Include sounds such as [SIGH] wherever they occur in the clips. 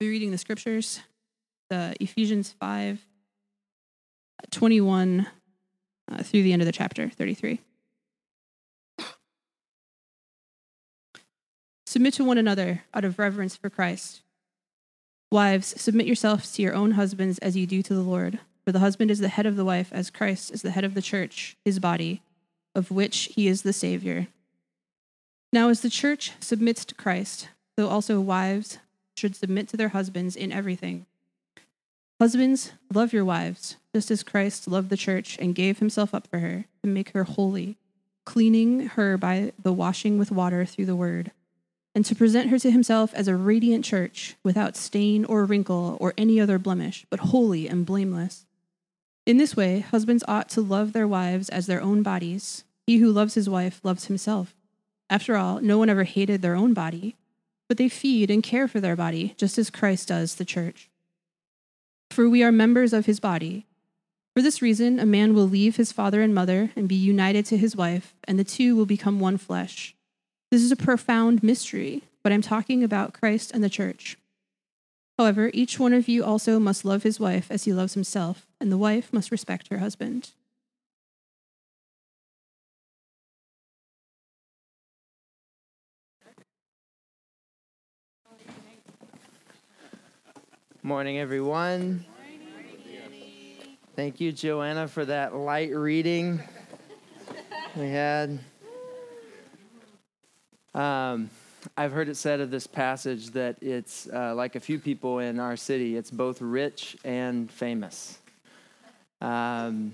be reading the scriptures, the Ephesians 5 21 uh, through the end of the chapter, 33. Submit to one another out of reverence for Christ. Wives, submit yourselves to your own husbands as you do to the Lord. For the husband is the head of the wife, as Christ is the head of the church, his body, of which he is the Savior. Now, as the church submits to Christ, so also wives should submit to their husbands in everything. Husbands, love your wives, just as Christ loved the church and gave himself up for her to make her holy, cleaning her by the washing with water through the word, and to present her to himself as a radiant church, without stain or wrinkle or any other blemish, but holy and blameless. In this way, husbands ought to love their wives as their own bodies. He who loves his wife loves himself. After all, no one ever hated their own body, but they feed and care for their body, just as Christ does the church. For we are members of his body. For this reason, a man will leave his father and mother and be united to his wife, and the two will become one flesh. This is a profound mystery, but I'm talking about Christ and the church. However, each one of you also must love his wife as he loves himself, and the wife must respect her husband. Morning, everyone. Thank you, Joanna, for that light reading we had. Um, I've heard it said of this passage that it's uh, like a few people in our city, it's both rich and famous. Um,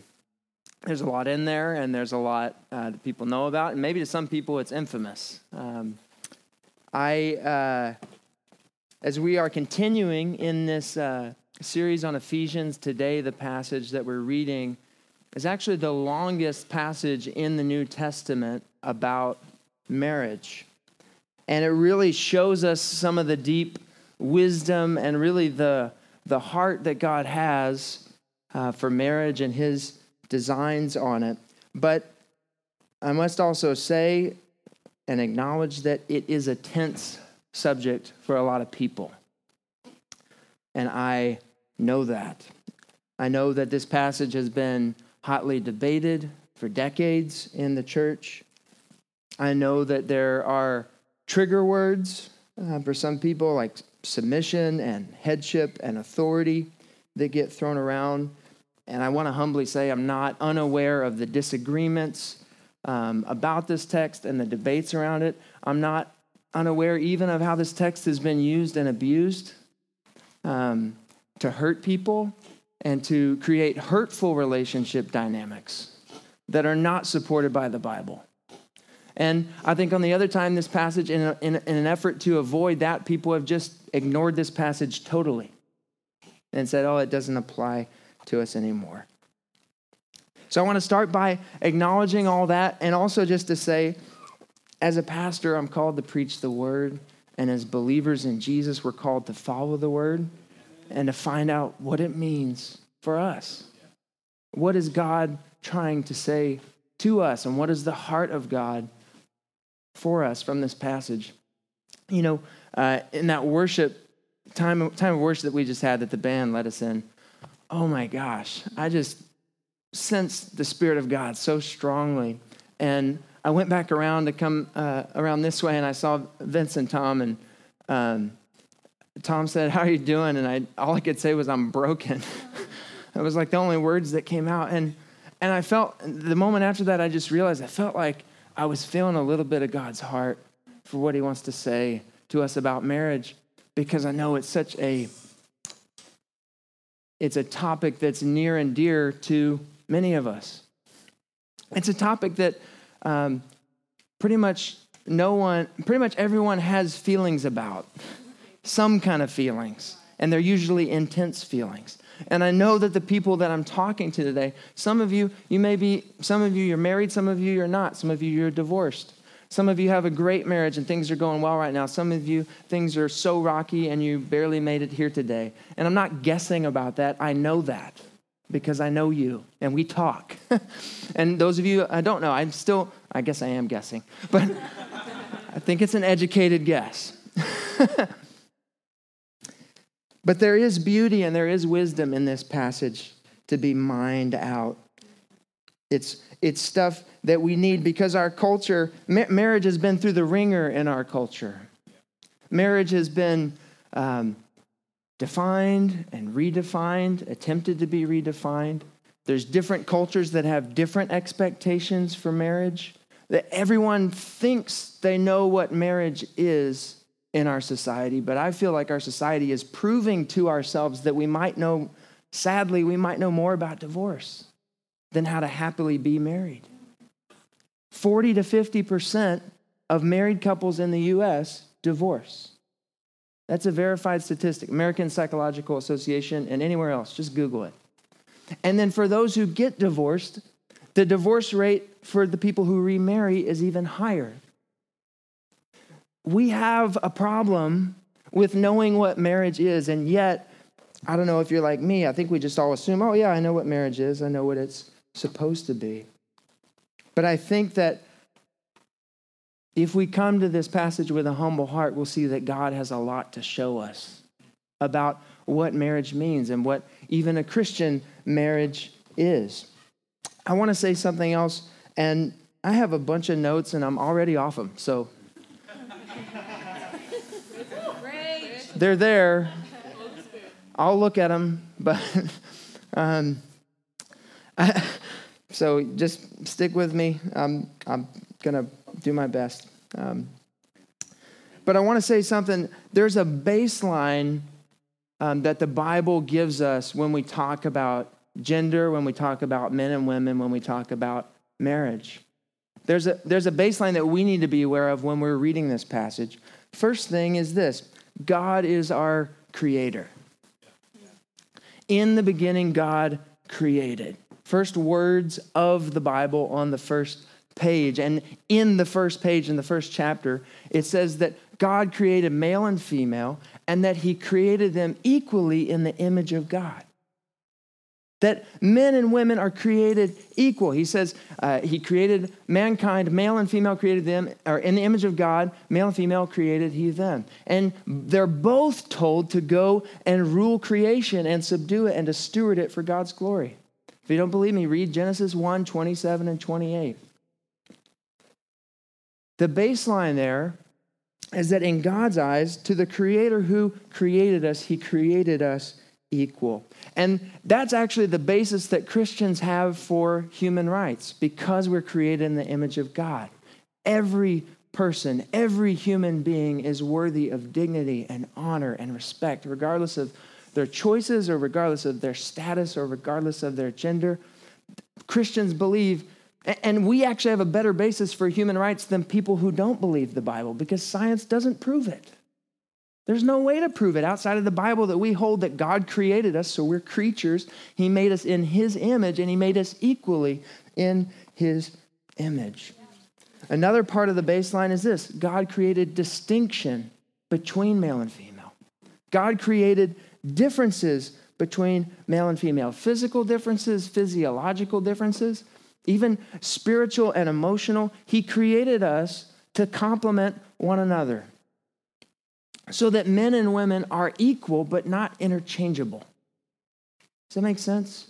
there's a lot in there, and there's a lot uh, that people know about, and maybe to some people it's infamous. Um, I, uh, as we are continuing in this uh, series on Ephesians today, the passage that we're reading is actually the longest passage in the New Testament about marriage. And it really shows us some of the deep wisdom and really the, the heart that God has uh, for marriage and his designs on it. But I must also say and acknowledge that it is a tense subject for a lot of people. And I know that. I know that this passage has been hotly debated for decades in the church. I know that there are trigger words uh, for some people, like submission and headship and authority, that get thrown around. And I want to humbly say I'm not unaware of the disagreements um, about this text and the debates around it. I'm not unaware even of how this text has been used and abused um, to hurt people and to create hurtful relationship dynamics that are not supported by the Bible. And I think on the other time, this passage, in, a, in, in, an effort to avoid that, people have just ignored this passage totally and said, oh, it doesn't apply to us anymore. So I want to start by acknowledging all that and also just to say, as a pastor, I'm called to preach the word. And as believers in Jesus, we're called to follow the word and to find out what it means for us. What is God trying to say to us? And what is the heart of God for us from this passage. You know, uh, in that worship time, time of worship that we just had that the band led us in, oh my gosh, I just sensed the Spirit of God so strongly. And I went back around to come uh, around this way, and I saw Vince and Tom, and um, Tom said, "How are you doing?" And I all I could say was, "I'm broken." [LAUGHS] it was like the only words that came out, and and I felt the moment after that, I just realized I felt like I was feeling a little bit of God's heart for what He wants to say to us about marriage because I know it's such a it's a topic that's near and dear to many of us. It's a topic that um, pretty much no one, pretty much everyone has feelings about, some kind of feelings, and they're usually intense feelings. And I know that the people that I'm talking to today, some of you, you may be, some of you, you're married, some of you, you're not. Some of you, you're divorced. Some of you have a great marriage and things are going well right now. Some of you, things are so rocky and you barely made it here today. And I'm not guessing about that. I know that because I know you and we talk. [LAUGHS] and those of you I don't know, I'm still, I guess I am guessing, but I think it's an educated guess. [LAUGHS] But there is beauty and there is wisdom in this passage to be mined out. It's, it's stuff that we need because our culture, ma- marriage has been through the wringer in our culture. Marriage has been um, defined and redefined, attempted to be redefined. There's different cultures that have different expectations for marriage. That everyone thinks they know what marriage is in our society, but I feel like our society is proving to ourselves that we might know, sadly, we might know more about divorce than how to happily be married. 40 to 50% of married couples in the US divorce. That's a verified statistic, American Psychological Association, and anywhere else. Just Google it. And then for those who get divorced, the divorce rate for the people who remarry is even higher. We have a problem with knowing what marriage is, and yet, I don't know if you're like me, I think we just all assume, oh, yeah, I know what marriage is, I know what it's supposed to be. But I think that if we come to this passage with a humble heart, we'll see that God has a lot to show us about what marriage means and what even a Christian marriage is. I want to say something else, and I have a bunch of notes and I'm already off them. So they're there. I'll look at them, but [LAUGHS] um, I, [LAUGHS] so just stick with me. I'm, I'm going to do my best. Um, but I want to say something. There's a baseline um, that the Bible gives us when we talk about gender, when we talk about men and women, when we talk about marriage. There's a, there's a baseline that we need to be aware of when we're reading this passage. First thing is this God is our creator. In the beginning, God created. First words of the Bible on the first page. And in the first page, in the first chapter, it says that God created male and female and that he created them equally in the image of God. That men and women are created equal. He says uh, he created mankind, male and female created them, or in the image of God, male and female created he them. And they're both told to go and rule creation and subdue it and to steward it for God's glory. If you don't believe me, read Genesis 1 27 and 28. The baseline there is that in God's eyes, to the Creator who created us, He created us equal. And that's actually the basis that Christians have for human rights because we're created in the image of God. Every person, every human being is worthy of dignity and honor and respect, regardless of their choices or regardless of their status or regardless of their gender. Christians believe and we actually have a better basis for human rights than people who don't believe the Bible because science doesn't prove it. There's no way to prove it outside of the Bible that we hold that God created us, so we're creatures. He made us in His image, and He made us equally in His image. Another part of the baseline is this God created distinction between male and female. God created differences between male and female physical differences, physiological differences even spiritual and emotional. He created us to complement one another so that men and women are equal but not interchangeable. Does that make sense?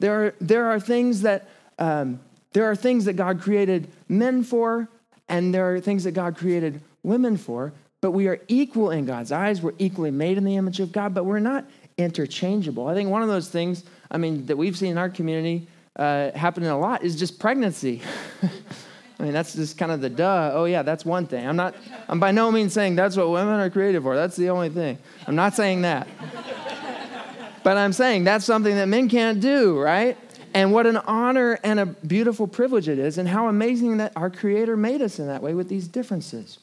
There are, there are things that um, there are things that God created men for, and there are things that God created women for, but we are equal in God's eyes. We're equally made in the image of God, but we're not interchangeable. I think one of those things, I mean, that we've seen in our community uh, happening a lot is just pregnancy. [LAUGHS] I mean, that's just kind of the duh. Oh, yeah, that's one thing. I'm not, I'm by no means saying that's what women are created for. That's the only thing. I'm not saying that. but I'm saying that's something that men can't do, right? And what an honor and a beautiful privilege it is, and how amazing that our Creator made us in that way with these differences.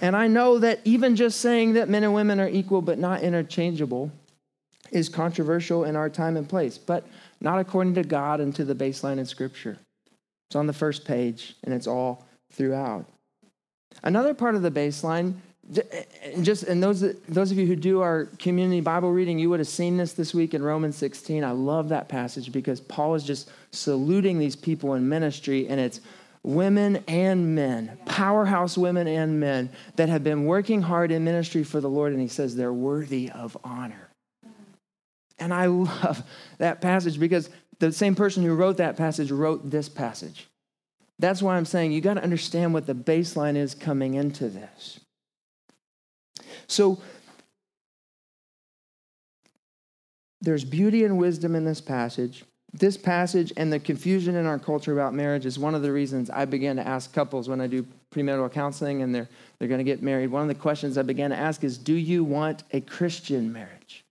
And I know that even just saying that men and women are equal but not interchangeable is controversial in our time and place, but not according to God and to the baseline in Scripture. It's on the first page and it's all throughout. Another part of the baseline, just and those those of you who do our community Bible reading, you would have seen this this week in Romans 16. I love that passage because Paul is just saluting these people in ministry, and it's women and men, powerhouse women and men that have been working hard in ministry for the Lord, and he says they're worthy of honor. And I [LAUGHS] love that passage because the same person who wrote that passage wrote this passage. That's why I'm saying you got to understand what the baseline is coming into this. So, there's beauty and wisdom in this passage. This passage and the confusion in our culture about marriage is one of the reasons I began to ask couples when I do premarital counseling and they're, they're going to get married. One of the questions I began to ask is Do you want a Christian marriage?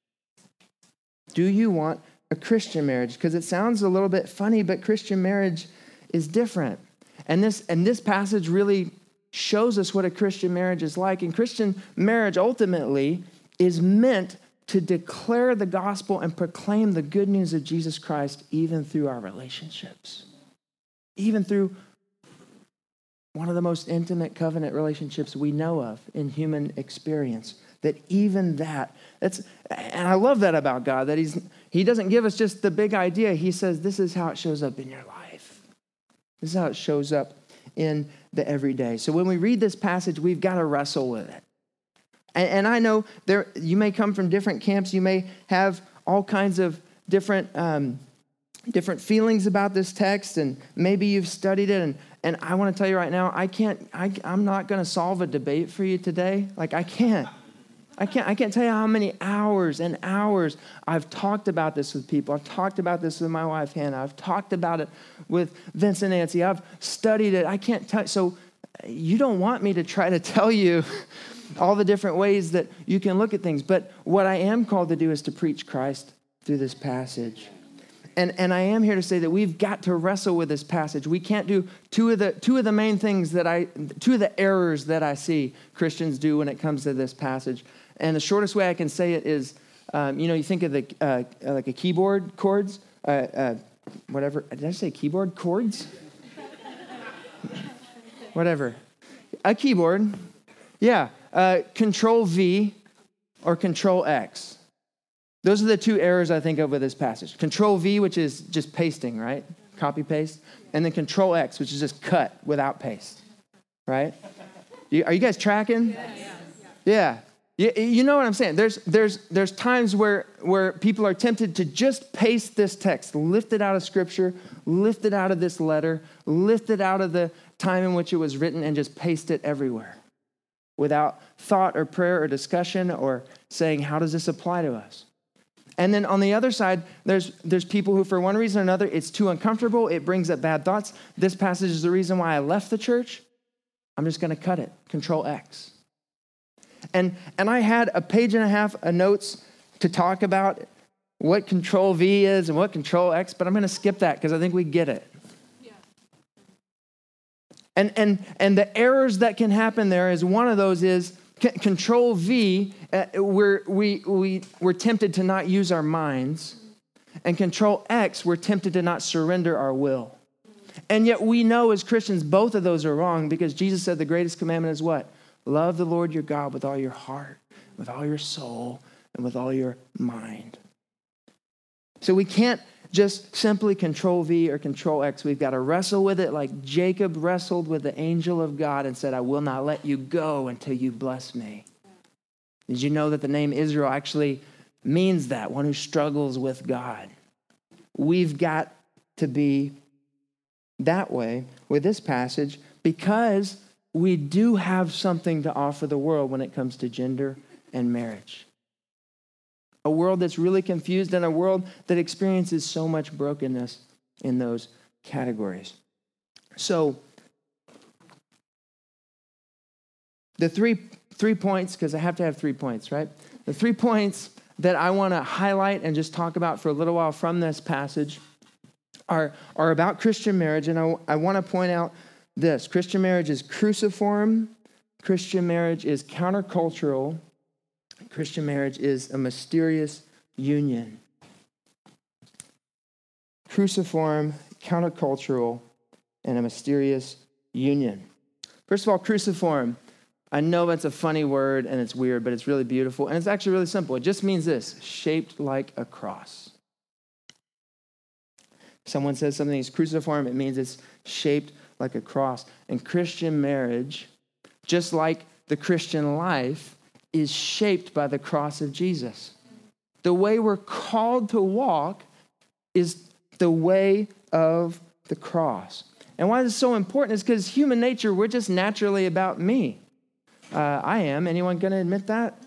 Do you want a Christian marriage? Because it sounds a little bit funny, but Christian marriage is different. And this, and this passage really shows us what a Christian marriage is like. And Christian marriage ultimately is meant to declare the gospel and proclaim the good news of Jesus Christ even through our relationships, even through one of the most intimate covenant relationships we know of in human experience. That even that, that's, and I love that about God, that he's, He doesn't give us just the big idea. He says, This is how it shows up in your life. This is how it shows up in the everyday. So when we read this passage, we've got to wrestle with it. And, and I know there, you may come from different camps. You may have all kinds of different, um, different feelings about this text, and maybe you've studied it. And, and I want to tell you right now, I can't, I, I'm not going to solve a debate for you today. Like, I can't. I can't, I can't tell you how many hours and hours I've talked about this with people. I've talked about this with my wife, Hannah. I've talked about it with Vince and Nancy. I've studied it. I can't tell. So you don't want me to try to tell you [LAUGHS] all the different ways that you can look at things. But what I am called to do is to preach Christ through this passage. And, and I am here to say that we've got to wrestle with this passage. We can't do two of the two of the main things that I two of the errors that I see Christians do when it comes to this passage. And the shortest way I can say it is, um, you know, you think of the uh, like a keyboard chords, uh, uh, whatever. Did I say keyboard chords? [LAUGHS] whatever. A keyboard. Yeah. Uh, control V or Control X. Those are the two errors I think of with this passage. Control V, which is just pasting, right? Copy paste. And then Control X, which is just cut without paste, right? are you guys tracking? Yeah. yeah. You, know what I'm saying? There's, there's, there's times where, where people are tempted to just paste this text, lift it out of Scripture, lift it out of this letter, lift it out of the time in which it was written, and just paste it everywhere without thought or prayer or discussion or saying, how does this apply to us? And then on the other side, there's, there's people who, for one reason or another, it's too uncomfortable, it brings up bad thoughts. This passage is the reason why I left the church. I'm just going to cut it, Control X. And, and I had a page and a half of notes to talk about what Control V is and what Control X, but I'm going to skip that because I think we get it. And, and, and the errors that can happen there is one of those is control V, uh, we're, we, we, we're tempted to not use our minds. And control X, we're tempted to not surrender our will. And yet we know as Christians both of those are wrong because Jesus said the greatest commandment is what? Love the Lord your God with all your heart, with all your soul, and with all your mind. So we can't just simply control V or control X. We've got to wrestle with it like Jacob wrestled with the angel of God and said, I will not let you go until you bless me. Did you know that the name Israel actually means that, one who struggles with God? We've got to be that way with this passage because we do have something to offer the world when it comes to gender and marriage a world that's really confused, and a world that experiences so much brokenness in those categories. So, the three, three points, because I have to have three points, right? The three points that I want to highlight and just talk about for a little while from this passage are, are about Christian marriage. And I, I want to point out this Christian marriage is cruciform, Christian marriage is countercultural, Christian marriage is a mysterious union. Cruciform, countercultural, and a mysterious union. First of all, cruciform. I know that's a funny word and it's weird, but it's really beautiful. And it's actually really simple. It just means this shaped like a cross. Someone says something is cruciform, it means it's shaped like a cross. And Christian marriage, just like the Christian life, is shaped by the cross of Jesus. The way we're called to walk is the way of the cross. And why this is so important is because human nature, we're just naturally about me. Uh, I am. Anyone going to admit that?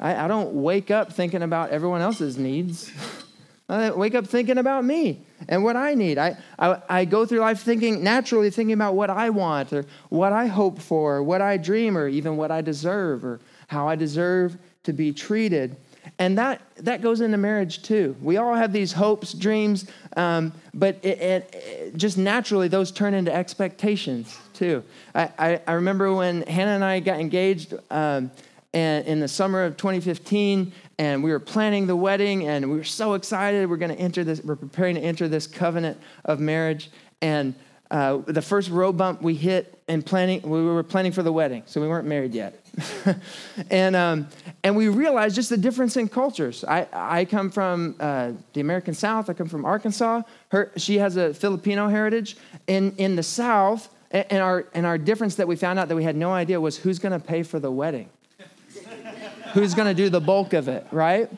I, I, don't wake up thinking about everyone else's needs. [LAUGHS] I wake up thinking about me and what I need. I, I, I, go through life thinking, naturally thinking about what I want or what I hope for, or what I dream, or even what I deserve, or how I deserve to be treated. And that, that goes into marriage too. We all have these hopes, dreams, um, but it, it, it, just naturally those turn into expectations too. I, I, I, remember when Hannah and I got engaged um, and in the summer of 2015, and we were planning the wedding, and we were so excited. We're going to enter this, we're preparing to enter this covenant of marriage. And uh, the first road bump we hit in planning, we were planning for the wedding, so we weren't married yet. [LAUGHS] and, um, and we realized just the difference in cultures. I, I come from uh, the American South, I come from Arkansas. Her, she has a Filipino heritage. In, in the South, and our, and our difference that we found out that we had no idea was who's going to pay for the wedding? Who's going to do the bulk of it, right?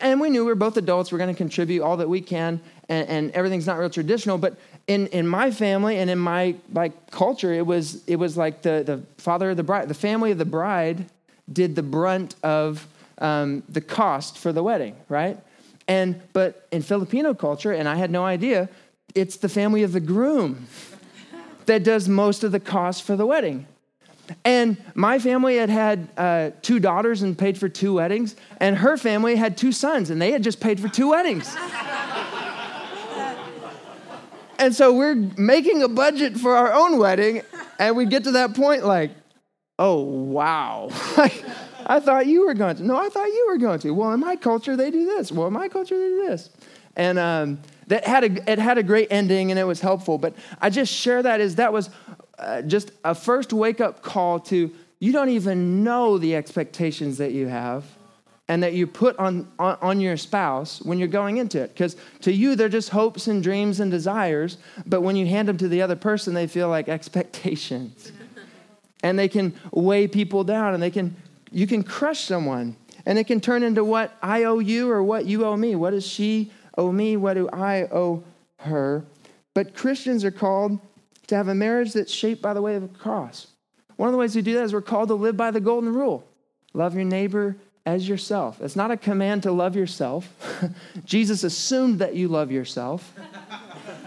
And we knew we were both adults, we're going to contribute all that we can, and, and, everything's not real traditional. But in, in my family and in my like culture, it was it was like the, the father of the bride, the family of the bride did the brunt of um, the cost for the wedding, right? And but in Filipino culture, and I had no idea, it's the family of the groom that does most of the cost for the wedding. And my family had had uh, two daughters and paid for two weddings, and her family had two sons, and they had just paid for two weddings. [LAUGHS] and so we're making a budget for our own wedding, and we get to that point like, oh, wow. Like, [LAUGHS] I thought you were going to. No, I thought you were going to. Well, in my culture, they do this. Well, in my culture, they do this. And um, that had a, it had a great ending and it was helpful. But I just share that as that was uh, just a first wake up call to you don't even know the expectations that you have and that you put on, on, on your spouse when you're going into it. Because to you, they're just hopes and dreams and desires, but when you hand them to the other person, they feel like expectations. [LAUGHS] and they can weigh people down and they can, you can crush someone. And it can turn into what I owe you or what you owe me. What does she owe me? What do I owe her? But Christians are called to have a marriage that's shaped by the way of the cross. One of the ways we do that is we're called to live by the golden rule love your neighbor as yourself. It's not a command to love yourself. [LAUGHS] Jesus assumed that you love yourself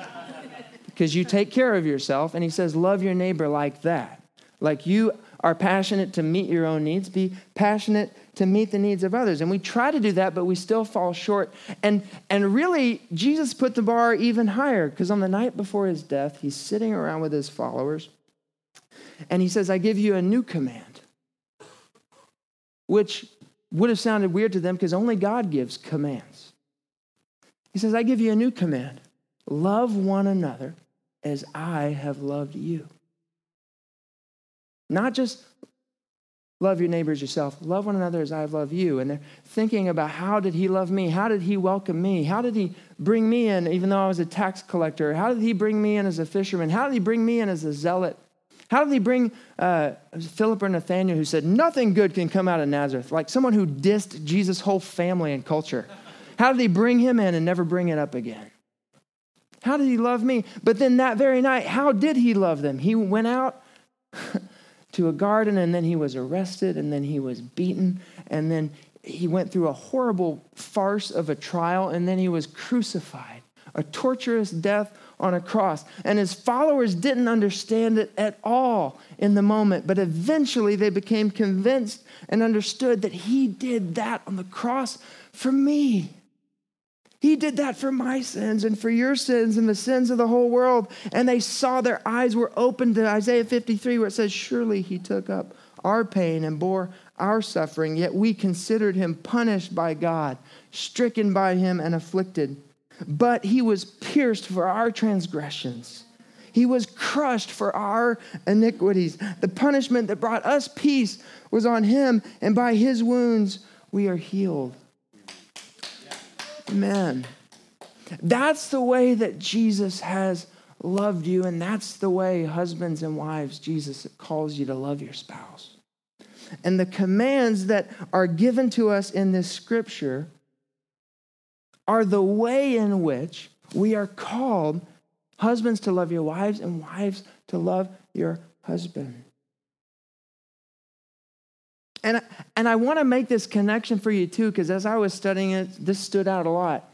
[LAUGHS] because you take care of yourself, and he says, Love your neighbor like that. Like you are passionate to meet your own needs, be passionate to meet the needs of others. And we try to do that, but we still fall short. And, and really, Jesus put the bar even higher because on the night before his death, he's sitting around with his followers and he says, I give you a new command, which would have sounded weird to them because only God gives commands. He says, I give you a new command love one another as I have loved you. Not just love your neighbors yourself, love one another as I love you. And they're thinking about how did he love me? How did he welcome me? How did he bring me in even though I was a tax collector? How did he bring me in as a fisherman? How did he bring me in as a zealot? How did he bring uh, Philip or Nathaniel, who said, Nothing good can come out of Nazareth, like someone who dissed Jesus' whole family and culture? How did he bring him in and never bring it up again? How did he love me? But then that very night, how did he love them? He went out to a garden and then he was arrested and then he was beaten and then he went through a horrible farce of a trial and then he was crucified, a torturous death on a cross. And his followers didn't understand it at all in the moment, but eventually they became convinced and understood that he did that on the cross for me. He did that for my sins and for your sins and the sins of the whole world. And they saw their eyes were opened to Isaiah 53, where it says, Surely he took up our pain and bore our suffering, yet we considered him punished by God, stricken by him and afflicted. But he was pierced for our transgressions. He was crushed for our iniquities. The punishment that brought us peace was on him, and by his wounds we are healed. Amen. That's the way that Jesus has loved you, and that's the way, husbands and wives, Jesus calls you to love your spouse. And the commands that are given to us in this scripture are the way in which we are called, husbands, to love your wives, and wives to love your husband. And, and I want to make this connection for you too, because as I was studying it, this stood out a lot.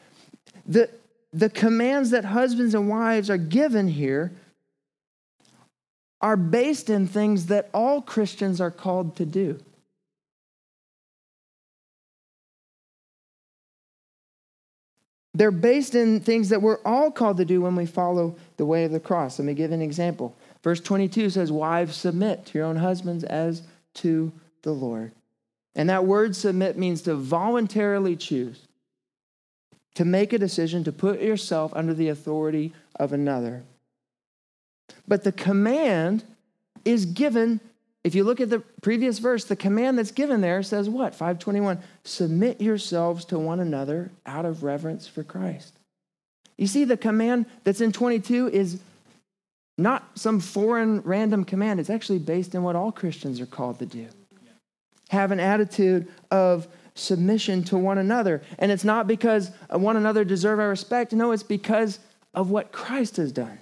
The, the commands that husbands and wives are given here are based in things that all Christians are called to do. They're based in things that we're all called to do when we follow the way of the cross. Let me give an example. Verse 22 says, Wives, submit to your own husbands as to the Lord. And that word submit means to voluntarily choose, to make a decision to put yourself under the authority of another. But the command is given, if you look at the previous verse, the command that's given there says what? 521 Submit yourselves to one another out of reverence for Christ. You see, the command that's in 22 is not some foreign random command. It's actually based on what all Christians are called to do. Have an attitude of submission to one another. And it's not because one another deserve our respect. No, it's because of what Christ has done.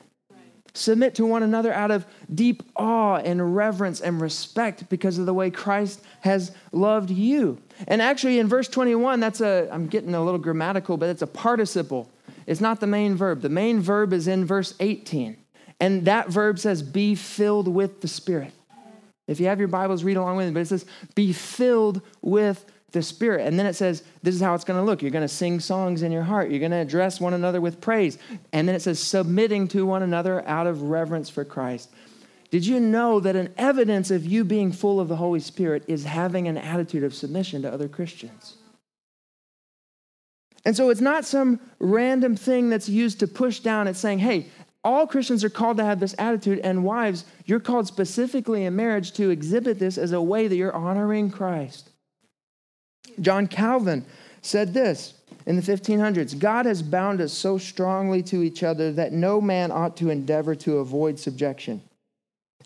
Submit to one another out of deep awe and reverence and respect because of the way Christ has loved you. And actually, in verse 21, that's a, I'm getting a little grammatical, but it's a participle. It's not the main verb. The main verb is in verse 18. And that verb says, be filled with the Spirit. If you have your Bibles, read along with me, but it says, be filled with the Spirit. And then it says, this is how it's going to look. You're going to sing songs in your heart. You're going to address one another with praise. And then it says, submitting to one another out of reverence for Christ. Did you know that an evidence of you being full of the Holy Spirit is having an attitude of submission to other Christians? And so it's not some random thing that's used to push down. It's saying, hey, all Christians are called to have this attitude, and wives, you're called specifically in marriage to exhibit this as a way that you're honoring Christ. John Calvin said this in the 1500s God has bound us so strongly to each other that no man ought to endeavor to avoid subjection.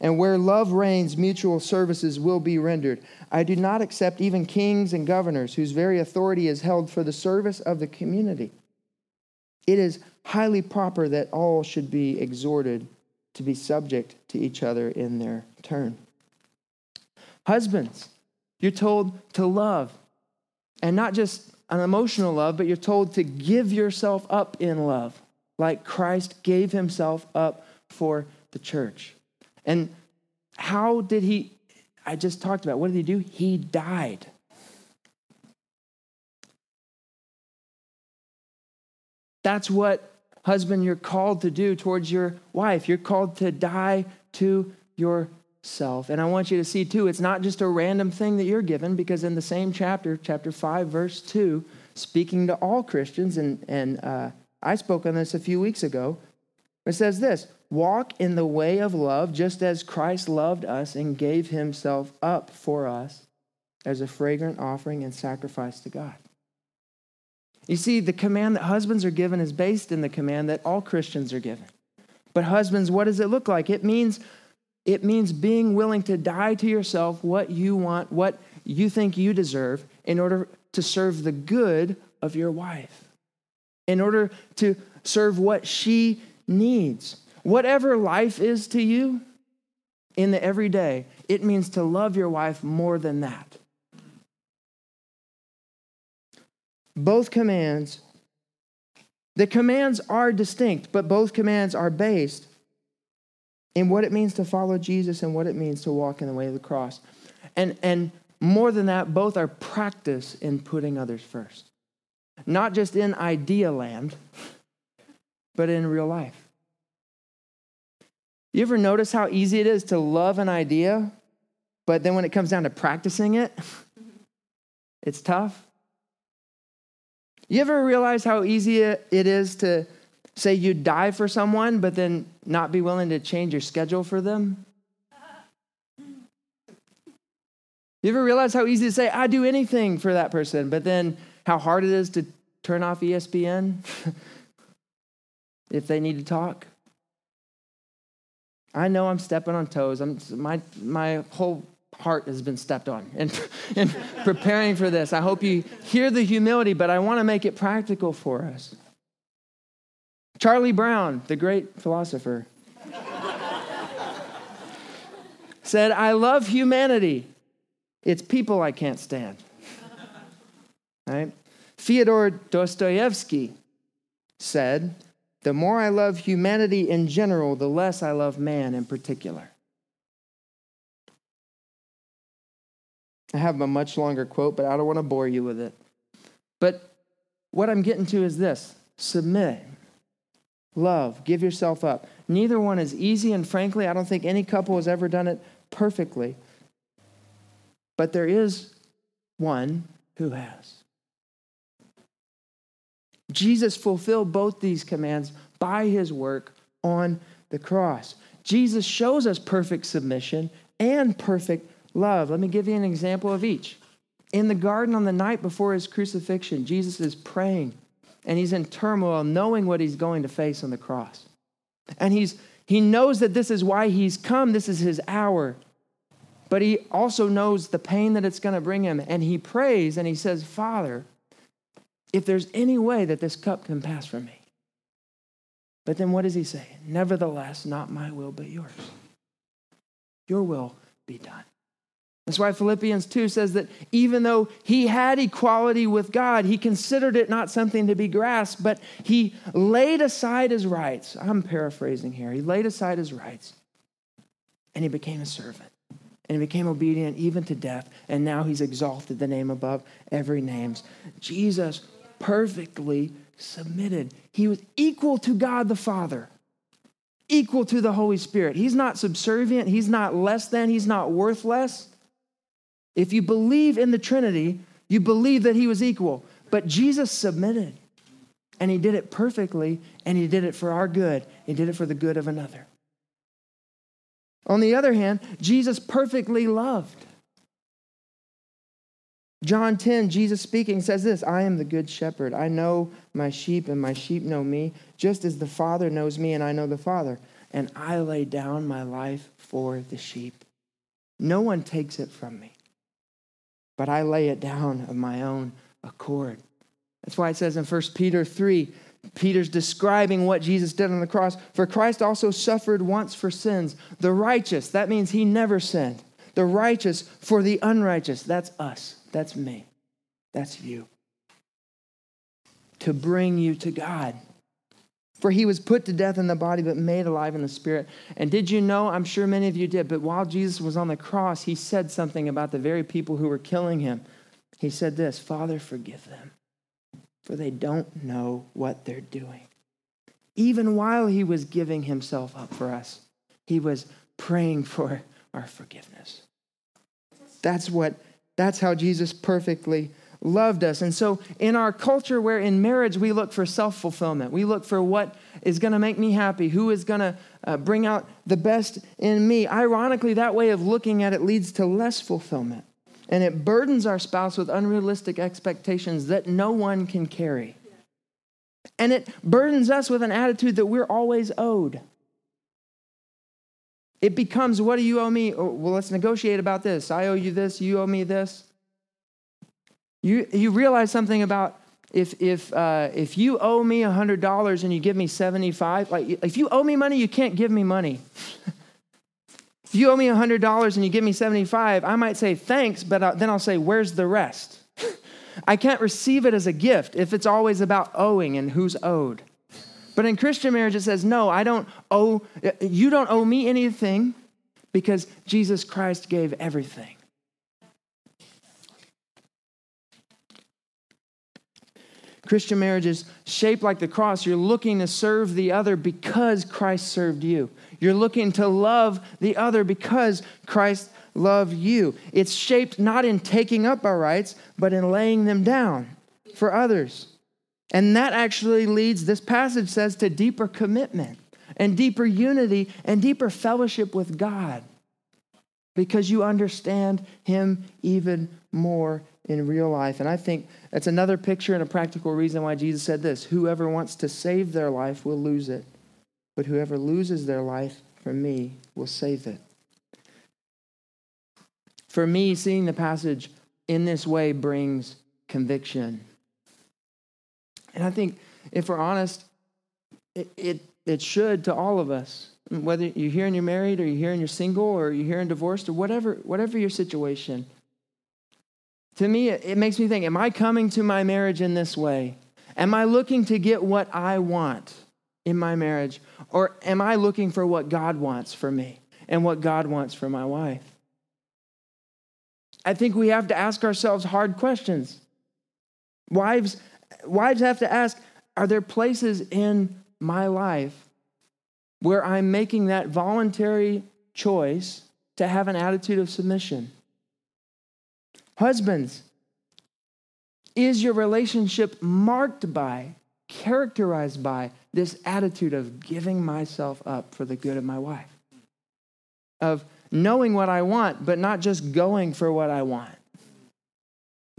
And where love reigns, mutual services will be rendered. I do not accept even kings and governors, whose very authority is held for the service of the community. It is highly proper that all should be exhorted to be subject to each other in their turn. Husbands, you're told to love and not just an emotional love, but you're told to give yourself up in love, like Christ gave himself up for the church. And how did he? I just talked about what did he do? He died. That's what, husband, you're called to do towards your wife. You're called to die to yourself. And I want you to see too, it's not just a random thing that you're given, because in the same chapter, chapter 5, verse 2, speaking to all Christians, and, and uh, I spoke on this a few weeks ago, it says this Walk in the way of love, just as Christ loved us and gave himself up for us as a fragrant offering and sacrifice to God. You see, the command that husbands are given is based in the command that all Christians are given. But husbands, what does it look like? It means it means being willing to die to yourself what you want, what you think you deserve, in order to serve the good of your wife, in order to serve what she needs. Whatever life is to you in the everyday, it means to love your wife more than that. Both commands, the commands are distinct, but both commands are based in what it means to follow Jesus and what it means to walk in the way of the cross. And, and more than that, both are practice in putting others first. Not just in idea land, but in real life. You ever notice how easy it is to love an idea, but then when it comes down to practicing it, [LAUGHS] it's tough? You ever realize how easy it is to say you'd die for someone, but then not be willing to change your schedule for them? You ever realize how easy to say, I do anything for that person, but then how hard it is to turn off ESPN [LAUGHS] if they need to talk? I know I'm stepping on toes. I'm, my, my whole heart has been stepped on in, [LAUGHS] in preparing for this. I hope you hear the humility, but I want to make it practical for us. Charlie Brown, the great philosopher, said, I love humanity. It's people I can't stand. Right? Fyodor Dostoevsky said, The more I love humanity in general, the less I love man in particular. I have a much longer quote, but I don't want to bore you with it. But what I'm getting to is this submit, love, give yourself up. Neither one is easy, and frankly, I don't think any couple has ever done it perfectly. But there is one who has. Jesus fulfilled both these commands by his work on the cross. Jesus shows us perfect submission and perfect love. Let me give you an example of each. In the garden on the night before his crucifixion, Jesus is praying and he's in turmoil, knowing what he's going to face on the cross. And he's, he knows that this is why he's come, this is his hour. But he also knows the pain that it's going to bring him. And he prays and he says, Father, if there's any way that this cup can pass from me. But then what does he say? Nevertheless, not my will, but yours. Your will be done. That's why Philippians 2 says that even though he had equality with God, he considered it not something to be grasped, but he laid aside his rights. I'm paraphrasing here. He laid aside his rights and he became a servant. And he became obedient even to death. And now he's exalted the name above every name. Jesus perfectly submitted. He was equal to God the Father, equal to the Holy Spirit. He's not subservient, he's not less than, he's not worth less. If you believe in the Trinity, you believe that he was equal. But Jesus submitted, and he did it perfectly, and he did it for our good. He did it for the good of another. On the other hand, Jesus perfectly loved. John 10, Jesus speaking says this I am the good shepherd. I know my sheep, and my sheep know me, just as the Father knows me, and I know the Father. And I lay down my life for the sheep. No one takes it from me but I lay it down of my own accord. That's why it says in 1 Peter 3, Peter's describing what Jesus did on the cross. For Christ also suffered once for sins, the righteous, that means he never sinned. The righteous for the unrighteous, that's us, that's me, that's you. To bring you to God. For he was put to death in the body, but made alive in the spirit. And did you know? I'm sure many of you did, but while Jesus was on the cross, he said something about the very people who were killing him. He said this Father, forgive them, for they don't know what they're doing. Even while he was giving himself up for us, he was praying for our forgiveness. That's what that's how Jesus perfectly loved us. And so, in our culture where in marriage we look for self fulfillment, we look for what is going to make me happy, who is going to uh, bring out the best in me. Ironically, that way of looking at it leads to less fulfillment. And it burdens our spouse with unrealistic expectations that no one can carry. And it burdens us with an attitude that we're always owed. It becomes, what do you owe me? Oh, well, let's negotiate about this. I owe you this, you owe me this. You, you realize something about if, if, uh, if you owe me $100 and you give me 75 like if you owe me money, you can't give me money. [LAUGHS] if you owe me $100 and you give me 75 I might say thanks, but uh, then I'll say, where's the rest? [LAUGHS] I can't receive it as a gift if it's always about owing and who's owed. But in Christian marriage, it says, no, I don't owe, you don't owe me anything because Jesus Christ gave everything. Christian marriage is shaped like the cross. You're looking to serve the other because Christ served you. You're looking to love the other because Christ loved you. It's shaped not in taking up our rights, but in laying them down for others. And that actually leads, this passage says, to deeper commitment and deeper unity and deeper fellowship with God because you understand Him even more in real life. And I think that's another picture and a practical reason why Jesus said this Whoever wants to save their life will lose it, but whoever loses their life for me will save it. For me, seeing the passage in this way brings conviction. And I think, if we're honest, it, it, it should to all of us. Whether you're here and you're married, or you're here and you're single, or you're here and divorced, or whatever, whatever your situation. To me, it, makes me think Am I coming to my marriage in this way? Am I looking to get what I want in my marriage? Or am I looking for what God wants for me and what God wants for my wife? I think we have to ask ourselves hard questions. Wives, wives have to ask Are there places in my life where I'm making that voluntary choice to have an attitude of submission? Husbands, is your relationship marked by, characterized by this attitude of giving myself up for the good of my wife? Of knowing what I want, but not just going for what I want.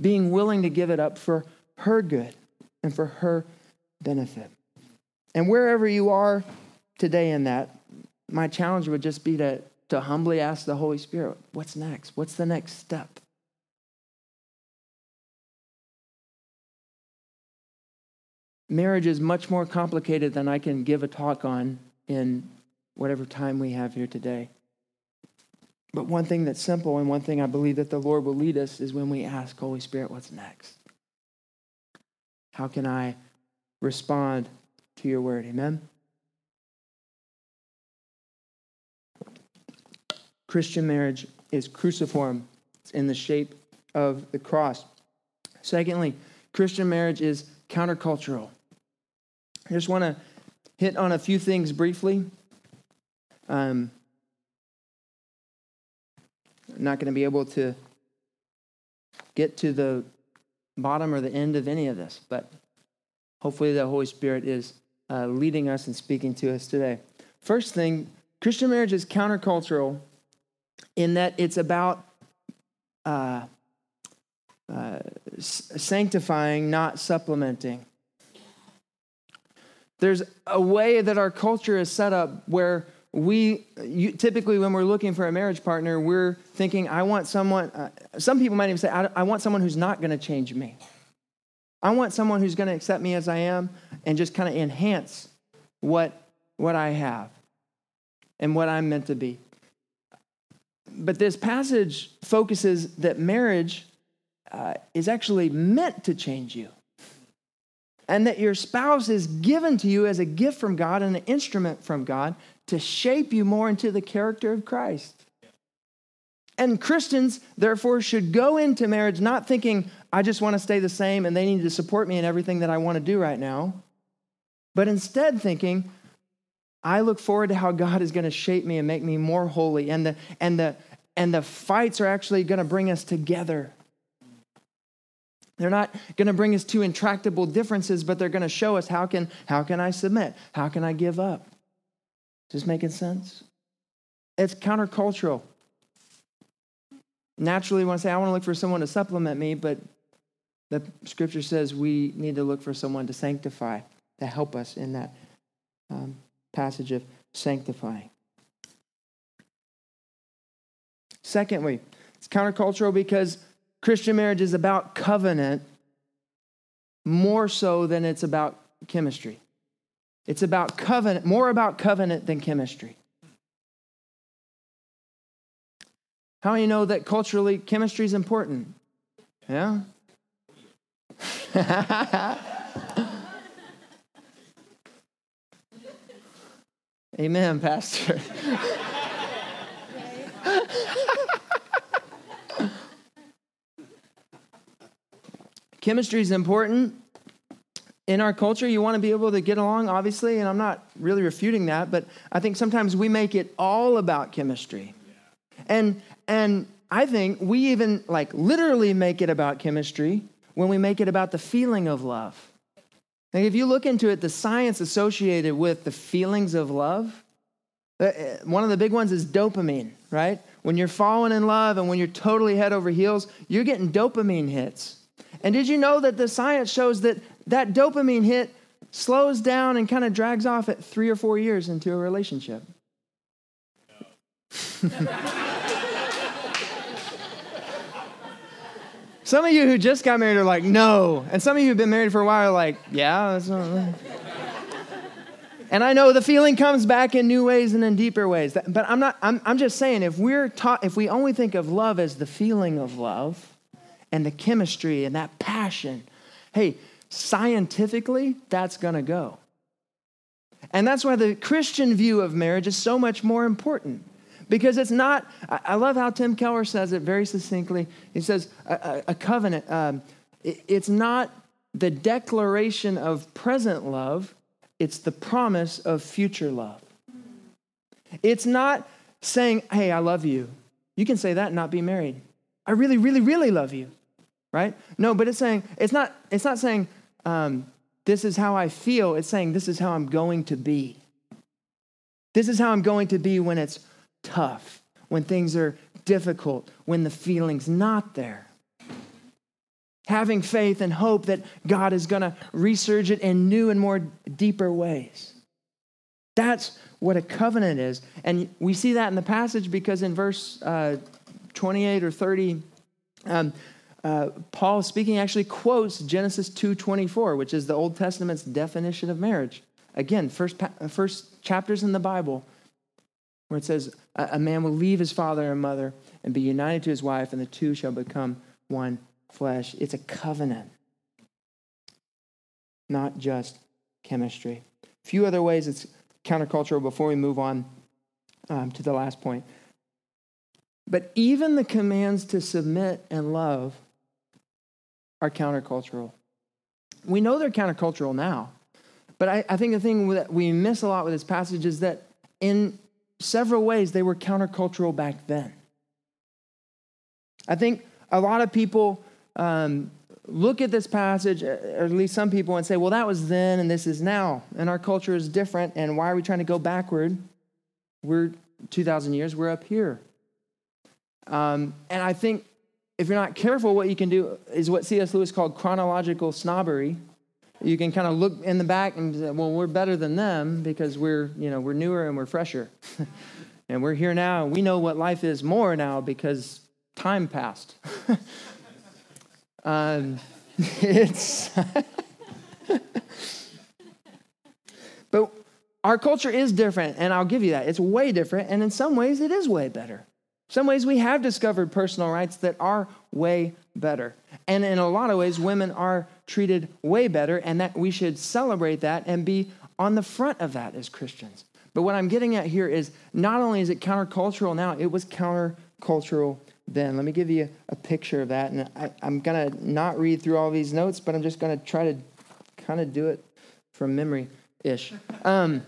Being willing to give it up for her good and for her benefit. And wherever you are today in that, my challenge would just be to, to humbly ask the Holy Spirit, what's next? What's the next step? Marriage is much more complicated than I can give a talk on in whatever time we have here today. But one thing that's simple and one thing I believe that the Lord will lead us is when we ask, Holy Spirit, what's next? How can I respond to your word? Amen? Christian marriage is cruciform, it's in the shape of the cross. Secondly, Christian marriage is countercultural. I just want to hit on a few things briefly. Um, I'm not going to be able to get to the bottom or the end of any of this, but hopefully the Holy Spirit is uh, leading us and speaking to us today. First thing, Christian marriage is countercultural in that it's about uh, uh, sanctifying, not supplementing. There's a way that our culture is set up where we you, typically, when we're looking for a marriage partner, we're thinking, I want someone, uh, some people might even say, I, I want someone who's not going to change me. I want someone who's going to accept me as I am and just kind of enhance what, what I have and what I'm meant to be. But this passage focuses that marriage uh, is actually meant to change you and that your spouse is given to you as a gift from God and an instrument from God to shape you more into the character of Christ. And Christians, therefore, should go into marriage not thinking, I just want to stay the same and they need to support me in everything that I want to do right now, but instead thinking, I look forward to how God is going to shape me and make me more holy. And the, and the, and the fights are actually going to bring us together they're not going to bring us to intractable differences, but they're going to show us how can, how can I submit? How can I give up? Is this making sense? It's countercultural. Naturally, when I say I want to look for someone to supplement me, but the scripture says we need to look for someone to sanctify, to help us in that um, passage of sanctifying. Secondly, it's countercultural because Christian marriage is about covenant more so than it's about chemistry. It's about covenant, more about covenant than chemistry. How many know that culturally chemistry is important? Yeah? [LAUGHS] Amen, Pastor. [LAUGHS] Chemistry is important in our culture. You want to be able to get along, obviously, and I'm not really refuting that, but I think sometimes we make it all about chemistry. And and I think we even like literally make it about chemistry when we make it about the feeling of love. Like if you look into it, the science associated with the feelings of love, uh, uh, one of the big ones is dopamine, right? When you're falling in love and when you're totally head over heels, you're getting dopamine hits. And did you know that the science shows that that dopamine hit slows down and kind of drags off at three or four years into a relationship? [LAUGHS] some of you who just got married are like, no. And some of you who've been married for a while are like, yeah. and I know the feeling comes back in new ways and in deeper ways. But I'm not, I'm, I'm just saying, if we're taught, if we only think of love as the feeling of love and the chemistry and that passion, hey, scientifically, that's gonna go. And that's why the Christian view of marriage is so much more important. Because it's not, I love how Tim Keller says it very succinctly. He says, a, a, covenant, um, it, it's not the declaration of present love, it's the promise of future love. It's not saying, hey, I love you. You can say that and not be married. I really, really, really love you, right? No, but it's saying, it's not, it's not saying, um, this is how I feel. It's saying, this is how I'm going to be. This is how I'm going to be when it's tough, when things are difficult, when the feeling's not there. Having faith and hope that God is going to resurge it in new and more deeper ways. That's what a covenant is. And we see that in the passage because in verse uh, 28 or 30, um, uh, Paul speaking actually quotes Genesis 2:24, which is the Old Testament's definition of marriage. Again, first, first chapters in the Bible, where it says, A man will leave his father and mother and be united to his wife, and the two shall become one flesh. It's a covenant, not just chemistry. A few other ways it's countercultural before we move on um, to the last point. But even the commands to submit and love are countercultural. We know they're countercultural now, but I, I think the thing that we miss a lot with this passage is that in several ways they were countercultural back then. I think a lot of people um, look at this passage, or at least some people, and say, well, that was then and this is now. And our culture is different. And why are we trying to go backward? We're 2,000 years, we're up here. Um, and I think if you're not careful, what you can do is what C.S. Lewis called chronological snobbery. You can kind of look in the back and say, well, we're better than them because we're, you know, we're newer and we're fresher. [LAUGHS] and we're here now and we know what life is more now because time passed. [LAUGHS] um, [LAUGHS] it's. but our culture is different, and I'll give you that. It's way different, and in some ways, it is way better. Some ways we have discovered personal rights that are way better. And in a lot of ways, women are treated way better, and that we should celebrate that and be on the front of that as Christians. But what I'm getting at here is not only is it countercultural now, it was countercultural then. Let me give you a picture of that. And I, am going to not read through all these notes, but I'm just going to try to kind of do it from memory ish. Um,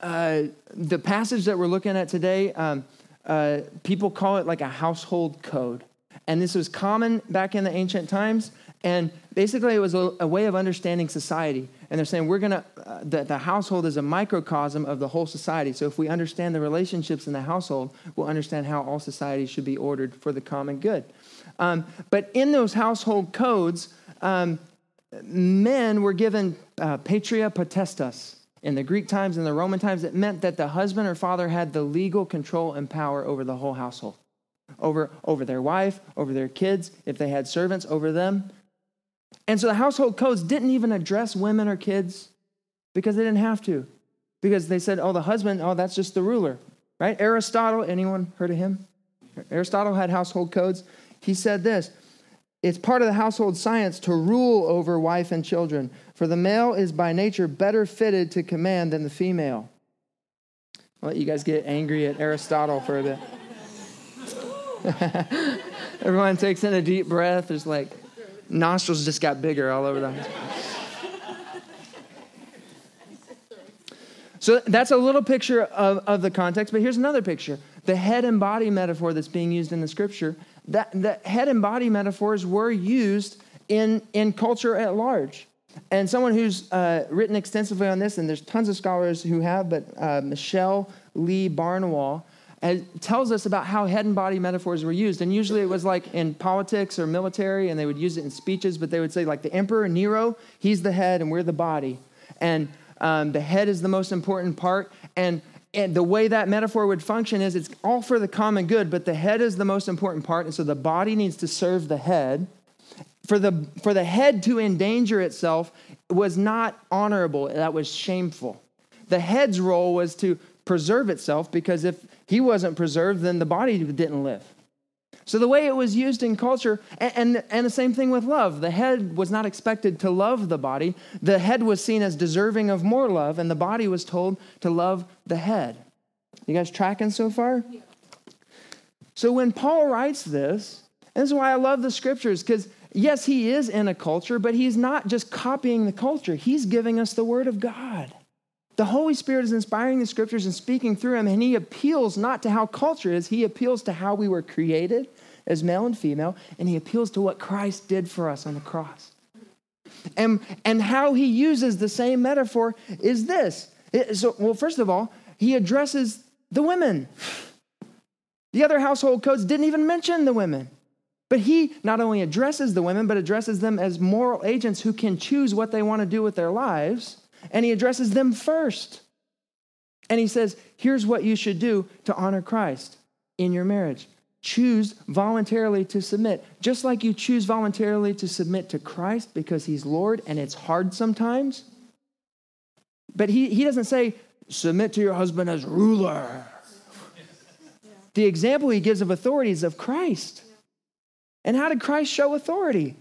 uh, the passage that we're looking at today, um, uh, people call it like a household code. And this was common back in the ancient times. And basically, it was a, a way of understanding society. And they're saying we're going to, uh, the, the household is a microcosm of the whole society. So if we understand the relationships in the household, we'll understand how all society should be ordered for the common good. Um, but in those household codes, um, men were given uh, patria potestas in the Greek times and the Roman times, it meant that the husband or father had the legal control and power over the whole household, over, over their wife, over their kids, if they had servants, over them. And so the household codes didn't even address women or kids because they didn't have to. Because they said, oh, the husband, oh, that's just the ruler, right? Aristotle, anyone heard of him? Aristotle had household codes. He said this it's part of the household science to rule over wife and children, for the male is by nature better fitted to command than the female. I'll let you guys get angry at Aristotle for a bit. [LAUGHS] Everyone takes in a deep breath. There's like nostrils just got bigger all over the house. So that's a little picture of, of the context, but here's another picture. The head and body metaphor that's being used in the scripture that, the head and body metaphors were used in, in culture at large. And someone who's uh, written extensively on this, and there's tons of scholars who have, but uh, Michelle Lee Barnewall tells us about how head and body metaphors were used. And usually it was like in politics or military, and they would use it in speeches, but they would say, like, the emperor, Nero, he's the head and we're the body. And um, the head is the most important part. And and the way that metaphor would function is it's all for the common good, but the head is the most important part. And so the body needs to serve the head. For the, for the head to endanger itself was not honorable, that was shameful. The head's role was to preserve itself because if he wasn't preserved, then the body didn't live. So, the way it was used in culture, and, and, and, the same thing with love, the head was not expected to love the body. The head was seen as deserving of more love, and the body was told to love the head. You guys tracking so far? So, when Paul writes this, and this is why I love the scriptures, because yes, he is in a culture, but he's not just copying the culture, he's giving us the word of God. The Holy Spirit is inspiring the scriptures and speaking through them, and He appeals not to how culture is, He appeals to how we were created as male and female, and He appeals to what Christ did for us on the cross. And, and how He uses the same metaphor is this. It, so, well, first of all, He addresses the women. The other household codes didn't even mention the women. But he not only addresses the women, but addresses them as moral agents who can choose what they want to do with their lives and he addresses them first. And he says, Here's what you should do to honor Christ in your marriage. Choose voluntarily to submit, just like you choose voluntarily to submit to Christ because he's Lord and it's hard sometimes. But he, he doesn't say, submit to your husband as ruler. The example he gives of authority is of Christ. And how did Christ show authority?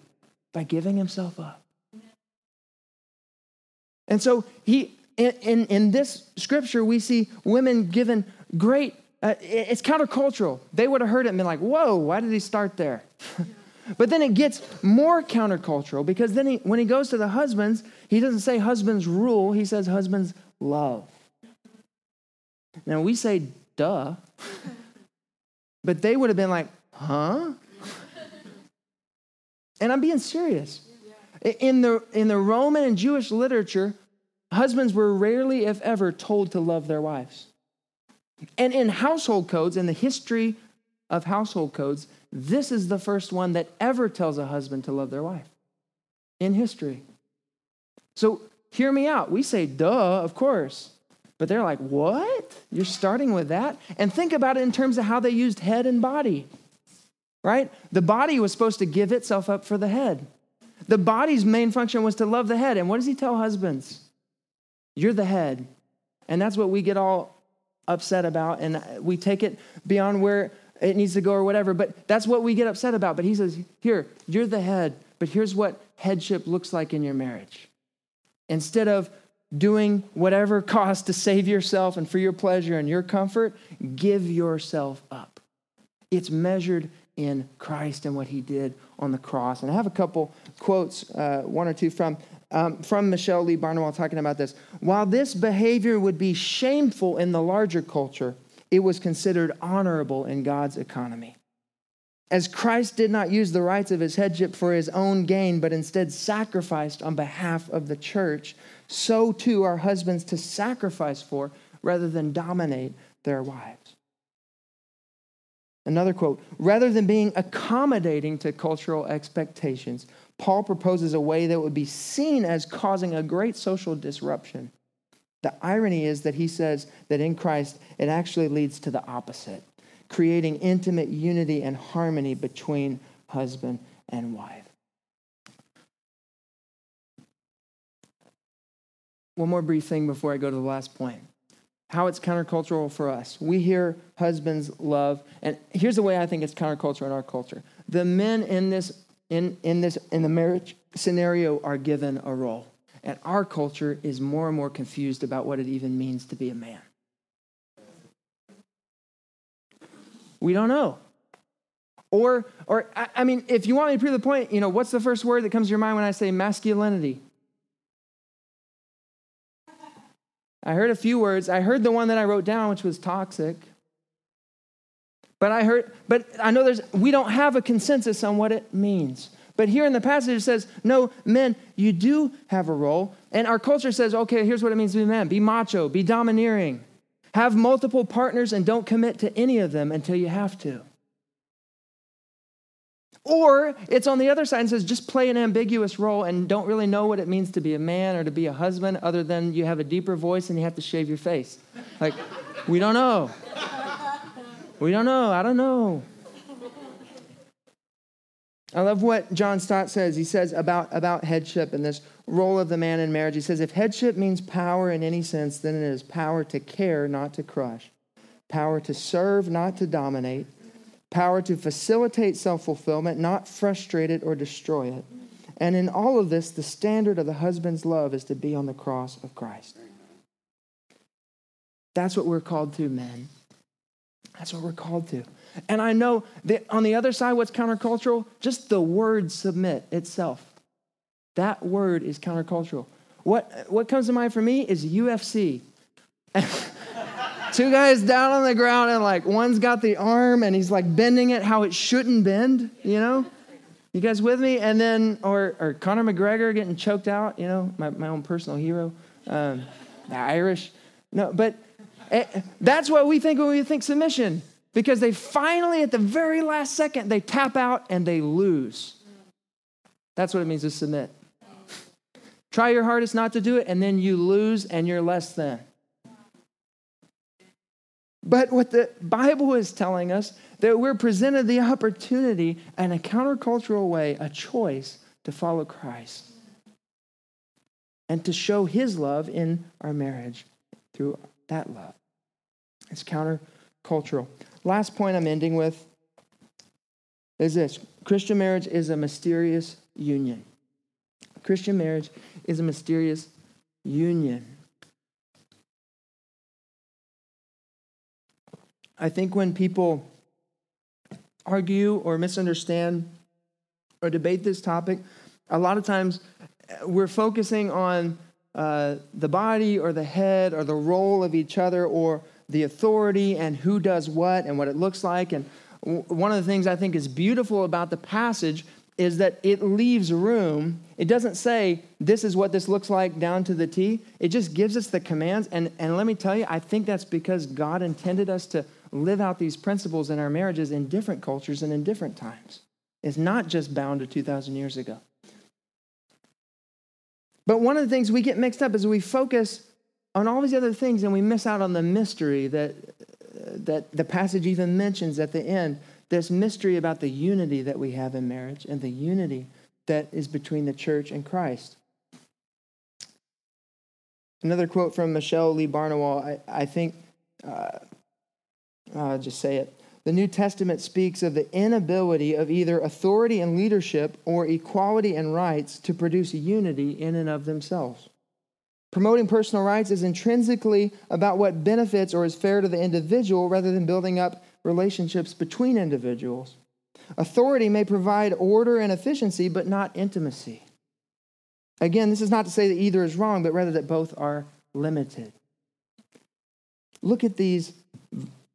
By giving himself up. And so he in, in, in this scripture, we see women given great, uh, it's countercultural. They would have heard it and been like, whoa, why did he start there? [LAUGHS] but then it gets more countercultural because then he, when he goes to the husbands, he doesn't say husbands rule, he says husbands love. Now we say duh, [LAUGHS] but they would have been like, huh? [LAUGHS] And I'm being serious. In the, in the Roman and Jewish literature, husbands were rarely, if ever, told to love their wives. And in household codes, in the history of household codes, this is the first one that ever tells a husband to love their wife in history. So hear me out. We say, duh, of course. But they're like, what? You're starting with that? And think about it in terms of how they used head and body, right? The body was supposed to give itself up for the head. The body's main function was to love the head. And what does he tell husbands? You're the head. And that's what we get all upset about. And we take it beyond where it needs to go or whatever. But that's what we get upset about. But he says, Here, you're the head. But here's what headship looks like in your marriage. Instead of doing whatever [LAUGHS] cost to save yourself and for your pleasure and your comfort, give yourself up. It's measured in Christ and what he did on the cross. And I have a couple quotes, uh, one or two from, um, from Michelle Lee Barnewall talking about this. While this behavior would be shameful in the larger culture, it was considered honorable in God's economy. As Christ did not use the rights of his headship for his own gain, but instead sacrificed on behalf of the church, so too are husbands to sacrifice for rather than dominate their wives. Another quote Rather than being accommodating to cultural expectations, Paul proposes a way that would be seen as causing a great social disruption. The irony is that he says that in Christ, it actually leads to the opposite, creating intimate unity and harmony between husband and wife. One more brief thing before I go to the last point how it's countercultural for us. We hear husbands love, and here's the way I think it's countercultural in our culture. The men in this in, in this in the marriage scenario are given a role. And our culture is more and more confused about what it even means to be a man. We don't know. Or, or I mean, if you want me to prove the point, you know, what's the first word that comes to your mind when I say masculinity? I heard a few words. I heard the one that I wrote down, which was toxic. But I heard, but I know there's, we don't have a consensus on what it means. But here in the passage it says, no, men, you do have a role. And our culture says, okay, here's what it means to be a man be macho, be domineering, have multiple partners, and don't commit to any of them until you have to. Or it's on the other side and says, just play an ambiguous role and don't really know what it means to be a man or to be a husband, other than you have a deeper voice and you have to shave your face. Like, we don't know. We don't know. I don't know. I love what John Stott says. He says about, about headship and this role of the man in marriage. He says, if headship means power in any sense, then it is power to care, not to crush, power to serve, not to dominate, power to facilitate self fulfillment, not frustrate it or destroy it. And in all of this, the standard of the husband's love is to be on the cross of Christ. That's what we're called to, men. That's what we're called to. And I know that on the other side, what's countercultural? Just the word submit itself. That word is countercultural. What, what comes to mind for me is UFC. [LAUGHS] Two guys down on the ground, and like one's got the arm and he's like bending it how it shouldn't bend, you know? You guys with me? And then, or, or Conor McGregor getting choked out, you know, my, my own personal hero, um, the Irish. No, but it, eh, that's what we think when we think submission because they finally, at the very last second, they tap out and they lose. That's what it means to submit. Try your hardest not to do it, and then you lose and you're less than. But what the Bible is telling us that we're presented the opportunity in a countercultural way, a choice to follow Christ and to show his love in our marriage through that love. It's countercultural. Last point I'm ending with is this Christian marriage is a mysterious union. Christian marriage is a mysterious union. I think when people argue or misunderstand or debate this topic, a lot of times we're focusing on uh, the body or the head or the role of each other or the authority and who does what and what it looks like. And one of the things I think is beautiful about the passage is that it leaves room. It doesn't say, this is what this looks like down to the T. It just gives us the commands. And, and let me tell you, I think that's because God intended us to live out these principles in our marriages in different cultures and in different times. It's not just bound to 2,000 years ago. But one of the things we get mixed up is we focus on all these other things and we miss out on the mystery that, that the passage even mentions at the end this mystery about the unity that we have in marriage and the unity that is between the church and Christ. Another quote from Michelle Lee Barnewall, I, I think, uh, I'll just say it. The New Testament speaks of the inability of either authority and leadership or equality and rights to produce unity in and of themselves. Promoting personal rights is intrinsically about what benefits or is fair to the individual rather than building up relationships between individuals. Authority may provide order and efficiency, but not intimacy. Again, this is not to say that either is wrong, but rather that both are limited. Look at these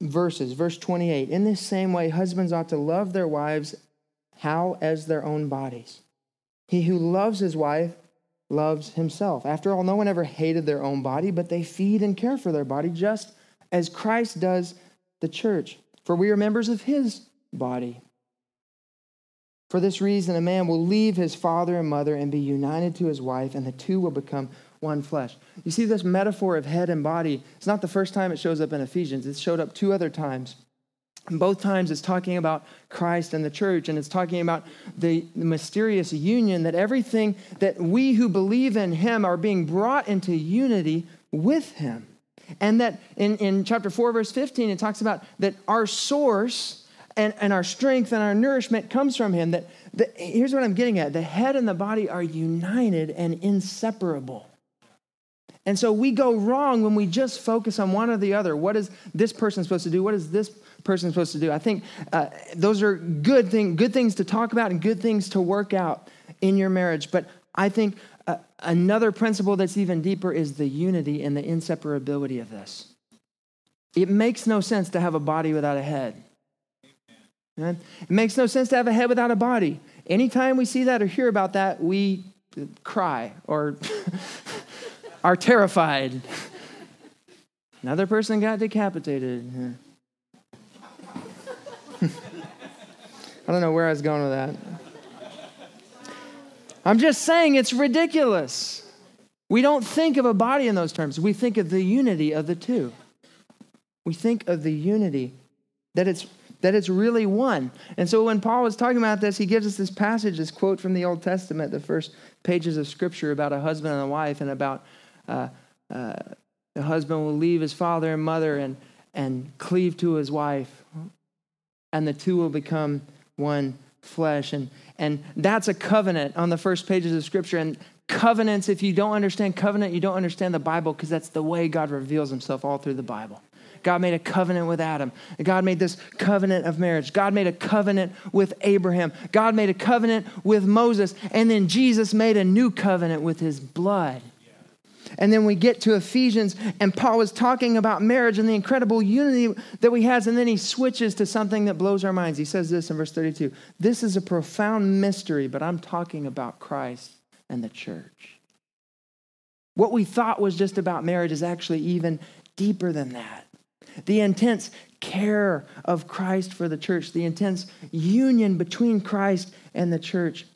verses. Verse 28 In this same way, husbands ought to love their wives how as their own bodies. He who loves his wife loves himself. After all, no one ever hated their own body, but they feed and care for their body just as Christ does the church. For we are members of his body. For this reason, a man will leave his father and mother and be united to his wife, and the two will become one flesh. You see, this metaphor of head and body, it's not the first time it shows up in Ephesians, it's showed up two other times. And both times it's talking about Christ and the church, and it's talking about the, the, mysterious union that everything that we who believe in Him are being brought into unity with Him. And that in, in chapter 4, verse 15, it talks about that our source and, and our strength and our nourishment comes from Him. That the, here's what I'm getting at the head and the body are united and inseparable. And so we go wrong when we just focus on one or the other. What is this person supposed to do? What is this person supposed to do? I think uh, those are good, thing, good things to talk about and good things to work out in your marriage. But I think uh, another principle that's even deeper is the unity and the inseparability of this. It makes no sense to have a body without a head. It makes no sense to have a head without a body. Anytime we see that or hear about that, we cry or [LAUGHS] are terrified. Another person got decapitated. I don't know where I was going with that. I'm just saying it's ridiculous. We don't think of a body in those terms. We think of the unity of the two. We think of the unity that it's that it's really one. And so when Paul was talking about this, he gives us this passage, this quote from the Old Testament, the first pages of Scripture about a husband and a wife, and about uh, uh, the husband will leave his father and mother and and cleave to his wife, and the two will become one flesh. And and that's a covenant on the first pages of Scripture. And covenants, if you don't understand covenant, you don't understand the Bible because that's the way God reveals himself all through the Bible. God made a covenant with Adam. God made this covenant of marriage. God made a covenant with Abraham. God made a covenant with Moses. And then Jesus made a new covenant with his blood. And then we get to Ephesians, and Paul is talking about marriage and the incredible unity that we has. And then he switches to something that blows our minds. He says this in verse 32 This is a profound mystery, but I'm talking about Christ and the church. What we thought was just about marriage is actually even deeper than that the intense care of Christ for the church, the intense union between Christ and the church.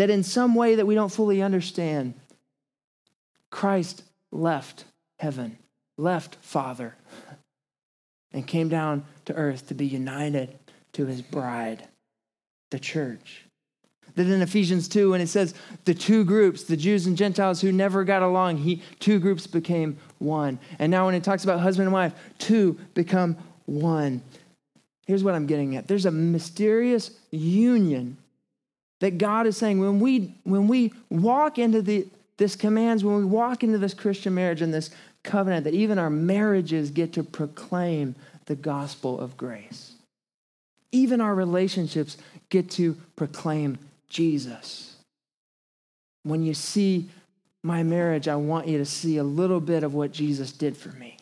That in some way that we don't fully understand, Christ left heaven, left Father, and came down to earth to be united to his bride, the church that in Ephesians 2, when it says the two groups, the Jews and Gentiles who never got along, he, two groups became one. And now when it talks about husband and wife, two become one. Here's what I'm getting at there's a mysterious union that God is saying when we, when we walk into the, this commands, when we walk into this Christian marriage and this covenant, that even our marriages get to proclaim the gospel of grace. Even our relationships get to proclaim Jesus. When you see my marriage, I want you to see a little bit of what Jesus did for me.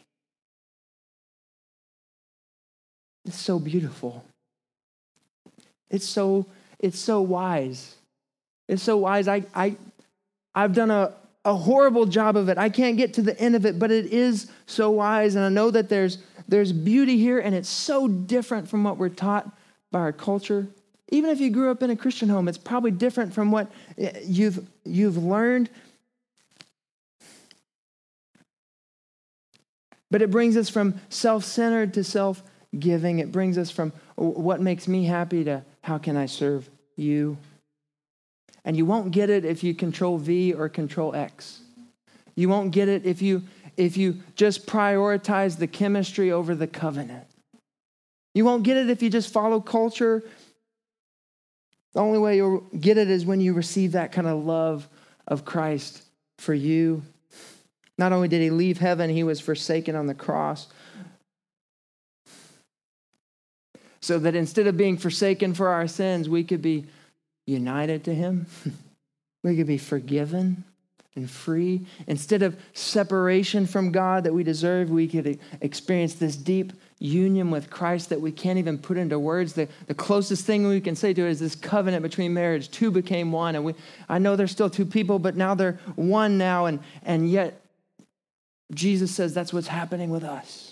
It's so beautiful. It's so it's so wise. It's so wise. I I I've done a a horrible job of it. I can't get to the end of it, but it is so wise and I know that there's there's beauty here and it's so different from what we're taught by our culture. Even if you grew up in a Christian home, it's probably different from what you've, you've learned. But it brings us from self centered to self giving. It brings us from what makes me happy to how can I serve you. And you won't get it if you control V or control X. You won't get it if you if you just prioritize the chemistry over the covenant. You won't get it if you just follow culture the only way you'll get it is when you receive that kind of love of Christ for you. Not only did he leave heaven, he was forsaken on the cross. So that instead of being forsaken for our sins, we could be united to him. [LAUGHS] we could be forgiven and free. Instead of separation from God that we deserve, we could experience this deep union with Christ that we can't even put into words. The, the closest thing we can say to it is this covenant between marriage. Two became one. And we, I know there's still two people, but now they're one now. And, and yet, Jesus says that's what's happening with us.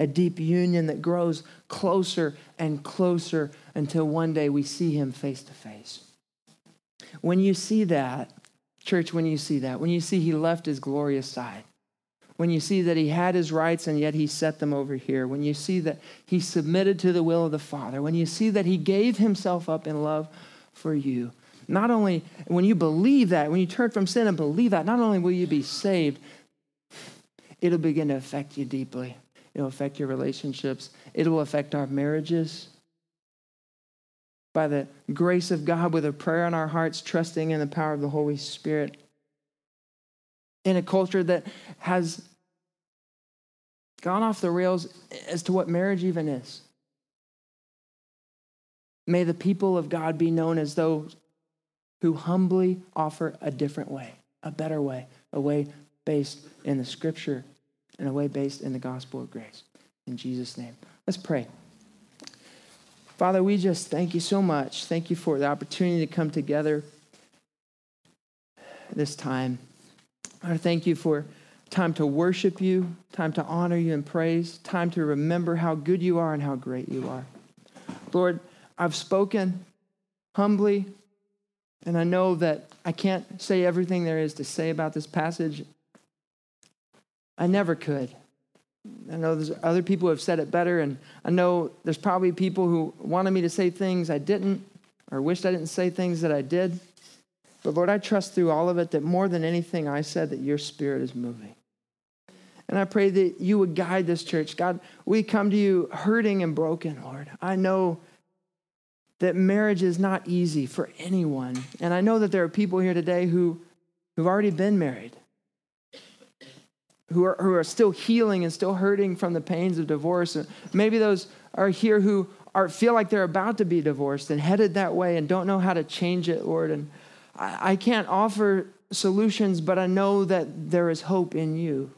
A deep union that grows closer and closer until one day we see him face to face. When you see that, church, when you see that, when you see he left his glorious side, when you see that he had his rights and yet he set them over here, when you see that he submitted to the will of the Father, when you see that he gave himself up in love for you, not only when you believe that, when you turn from sin and believe that, not only will you be saved, it'll begin to affect you deeply. It'll affect your relationships, it will affect our marriages. By the grace of God, with a prayer in our hearts, trusting in the power of the Holy Spirit. In a culture that has gone off the rails as to what marriage even is. May the people of God be known as those who humbly offer a different way, a better way, a way based in the scripture and a way based in the gospel of grace. In Jesus' name. Let's pray. Father, we just thank you so much. Thank you for the opportunity to come together this time. I thank you for time to worship you, time to honor you and praise, time to remember how good you are and how great you are. Lord, I've spoken humbly, and I know that I can't say everything there is to say about this passage. I never could. I know there's other people who have said it better, and I know there's probably people who wanted me to say things I didn't, or wished I didn't say things that I did. But Lord, I trust through all of it that more than anything I said, that your spirit is moving. And I pray that you would guide this church. God, we come to you hurting and broken, Lord. I know that marriage is not easy for anyone. And I know that there are people here today who, who've already been married, who are, who are still healing and still hurting from the pains of divorce. And maybe those are here who are, feel like they're about to be divorced and headed that way and don't know how to change it, Lord. And I, I can't offer solutions, but I know that there is hope in you.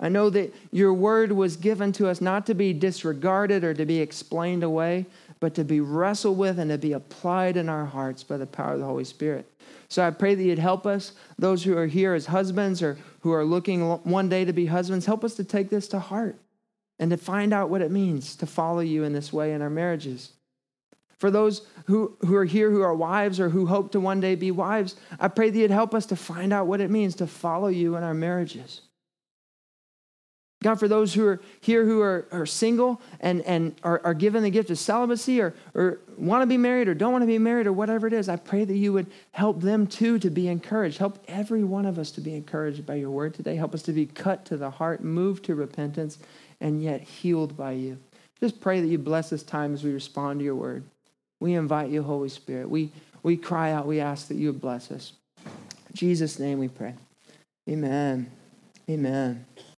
I know that your word was given to us not to be disregarded or to be explained away, but to be wrestled with and to be applied in our hearts by the power of the Holy Spirit. So I pray that you'd help us, those who are here as husbands or who are looking one day to be husbands, help us to take this to heart and to find out what it means to follow you in this way in our marriages. For those who, who are here who are wives or who hope to one day be wives, I pray that you'd help us to find out what it means to follow you in our marriages. God, for those who are here who are, are single and, and are, are given the gift of celibacy or, or want to be married or don't want to be married or whatever it is, I pray that you would help them too to be encouraged. Help every one of us to be encouraged by your word today. Help us to be cut to the heart, moved to repentance, and yet healed by you. Just pray that you bless this time as we respond to your word. We invite you, Holy Spirit. We, we cry out, we ask that you would bless us. In Jesus' name we pray. Amen. Amen.